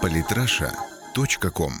Политраша.ком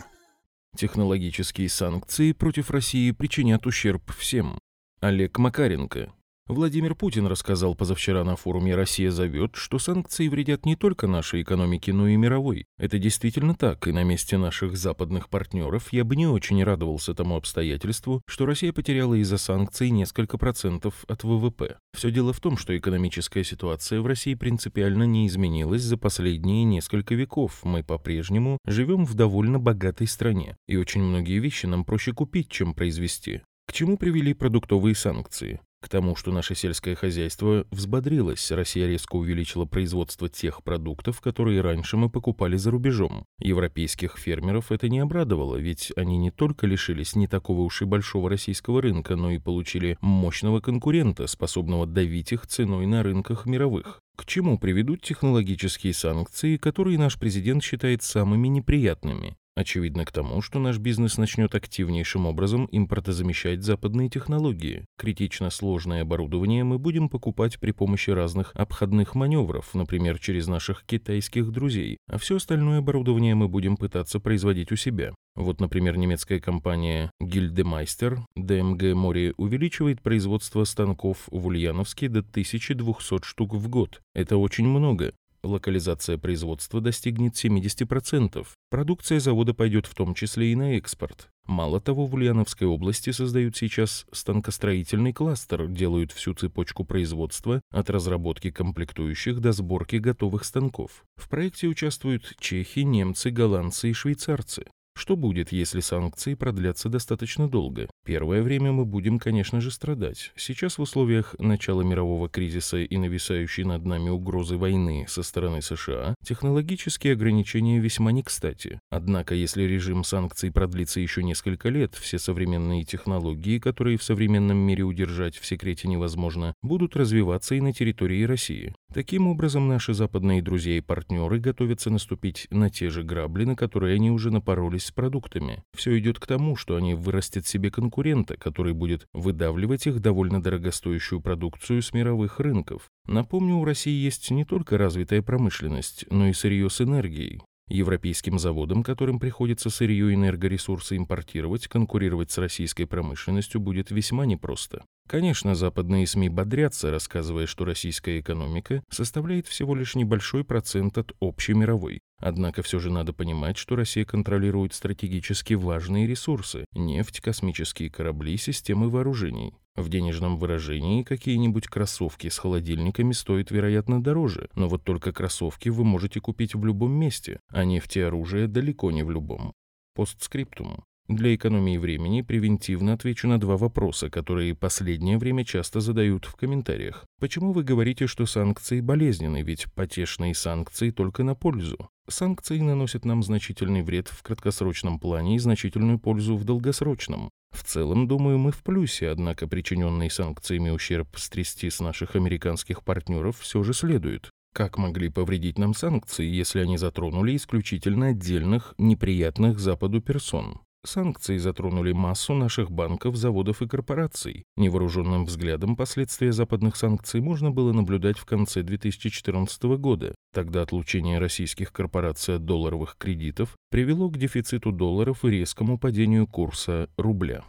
Технологические санкции против России причинят ущерб всем. Олег Макаренко. Владимир Путин рассказал позавчера на форуме «Россия зовет», что санкции вредят не только нашей экономике, но и мировой. Это действительно так, и на месте наших западных партнеров я бы не очень радовался тому обстоятельству, что Россия потеряла из-за санкций несколько процентов от ВВП. Все дело в том, что экономическая ситуация в России принципиально не изменилась за последние несколько веков. Мы по-прежнему живем в довольно богатой стране, и очень многие вещи нам проще купить, чем произвести. К чему привели продуктовые санкции? К тому, что наше сельское хозяйство взбодрилось, Россия резко увеличила производство тех продуктов, которые раньше мы покупали за рубежом. Европейских фермеров это не обрадовало, ведь они не только лишились не такого уж и большого российского рынка, но и получили мощного конкурента, способного давить их ценой на рынках мировых. К чему приведут технологические санкции, которые наш президент считает самыми неприятными? Очевидно к тому, что наш бизнес начнет активнейшим образом импортозамещать западные технологии. Критично сложное оборудование мы будем покупать при помощи разных обходных маневров, например, через наших китайских друзей, а все остальное оборудование мы будем пытаться производить у себя. Вот, например, немецкая компания Gildemeister DMG Mori увеличивает производство станков в Ульяновске до 1200 штук в год. Это очень много. Локализация производства достигнет 70%. Продукция завода пойдет в том числе и на экспорт. Мало того, в Ульяновской области создают сейчас станкостроительный кластер, делают всю цепочку производства от разработки комплектующих до сборки готовых станков. В проекте участвуют чехи, немцы, голландцы и швейцарцы. Что будет, если санкции продлятся достаточно долго? Первое время мы будем, конечно же, страдать. Сейчас в условиях начала мирового кризиса и нависающей над нами угрозы войны со стороны США, технологические ограничения весьма не кстати. Однако, если режим санкций продлится еще несколько лет, все современные технологии, которые в современном мире удержать в секрете невозможно, будут развиваться и на территории России. Таким образом, наши западные друзья и партнеры готовятся наступить на те же грабли, на которые они уже напоролись с продуктами. Все идет к тому, что они вырастят себе конкурента, который будет выдавливать их довольно дорогостоящую продукцию с мировых рынков. Напомню, у России есть не только развитая промышленность, но и сырье с энергией. Европейским заводам, которым приходится сырье и энергоресурсы импортировать, конкурировать с российской промышленностью будет весьма непросто. Конечно, западные СМИ бодрятся, рассказывая, что российская экономика составляет всего лишь небольшой процент от общей мировой. Однако все же надо понимать, что Россия контролирует стратегически важные ресурсы – нефть, космические корабли, системы вооружений. В денежном выражении какие-нибудь кроссовки с холодильниками стоят, вероятно, дороже, но вот только кроссовки вы можете купить в любом месте, а нефть и оружие далеко не в любом. Постскриптум. Для экономии времени превентивно отвечу на два вопроса, которые последнее время часто задают в комментариях. Почему вы говорите, что санкции болезненны, ведь потешные санкции только на пользу? Санкции наносят нам значительный вред в краткосрочном плане и значительную пользу в долгосрочном. В целом, думаю, мы в плюсе, однако причиненный санкциями ущерб стрясти с наших американских партнеров все же следует. Как могли повредить нам санкции, если они затронули исключительно отдельных, неприятных Западу персон? Санкции затронули массу наших банков, заводов и корпораций. Невооруженным взглядом последствия западных санкций можно было наблюдать в конце 2014 года. Тогда отлучение российских корпораций от долларовых кредитов привело к дефициту долларов и резкому падению курса рубля.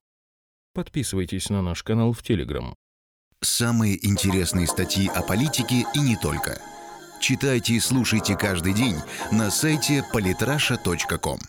Подписывайтесь на наш канал в Телеграм. Самые интересные статьи о политике и не только. Читайте и слушайте каждый день на сайте polytrasha.com.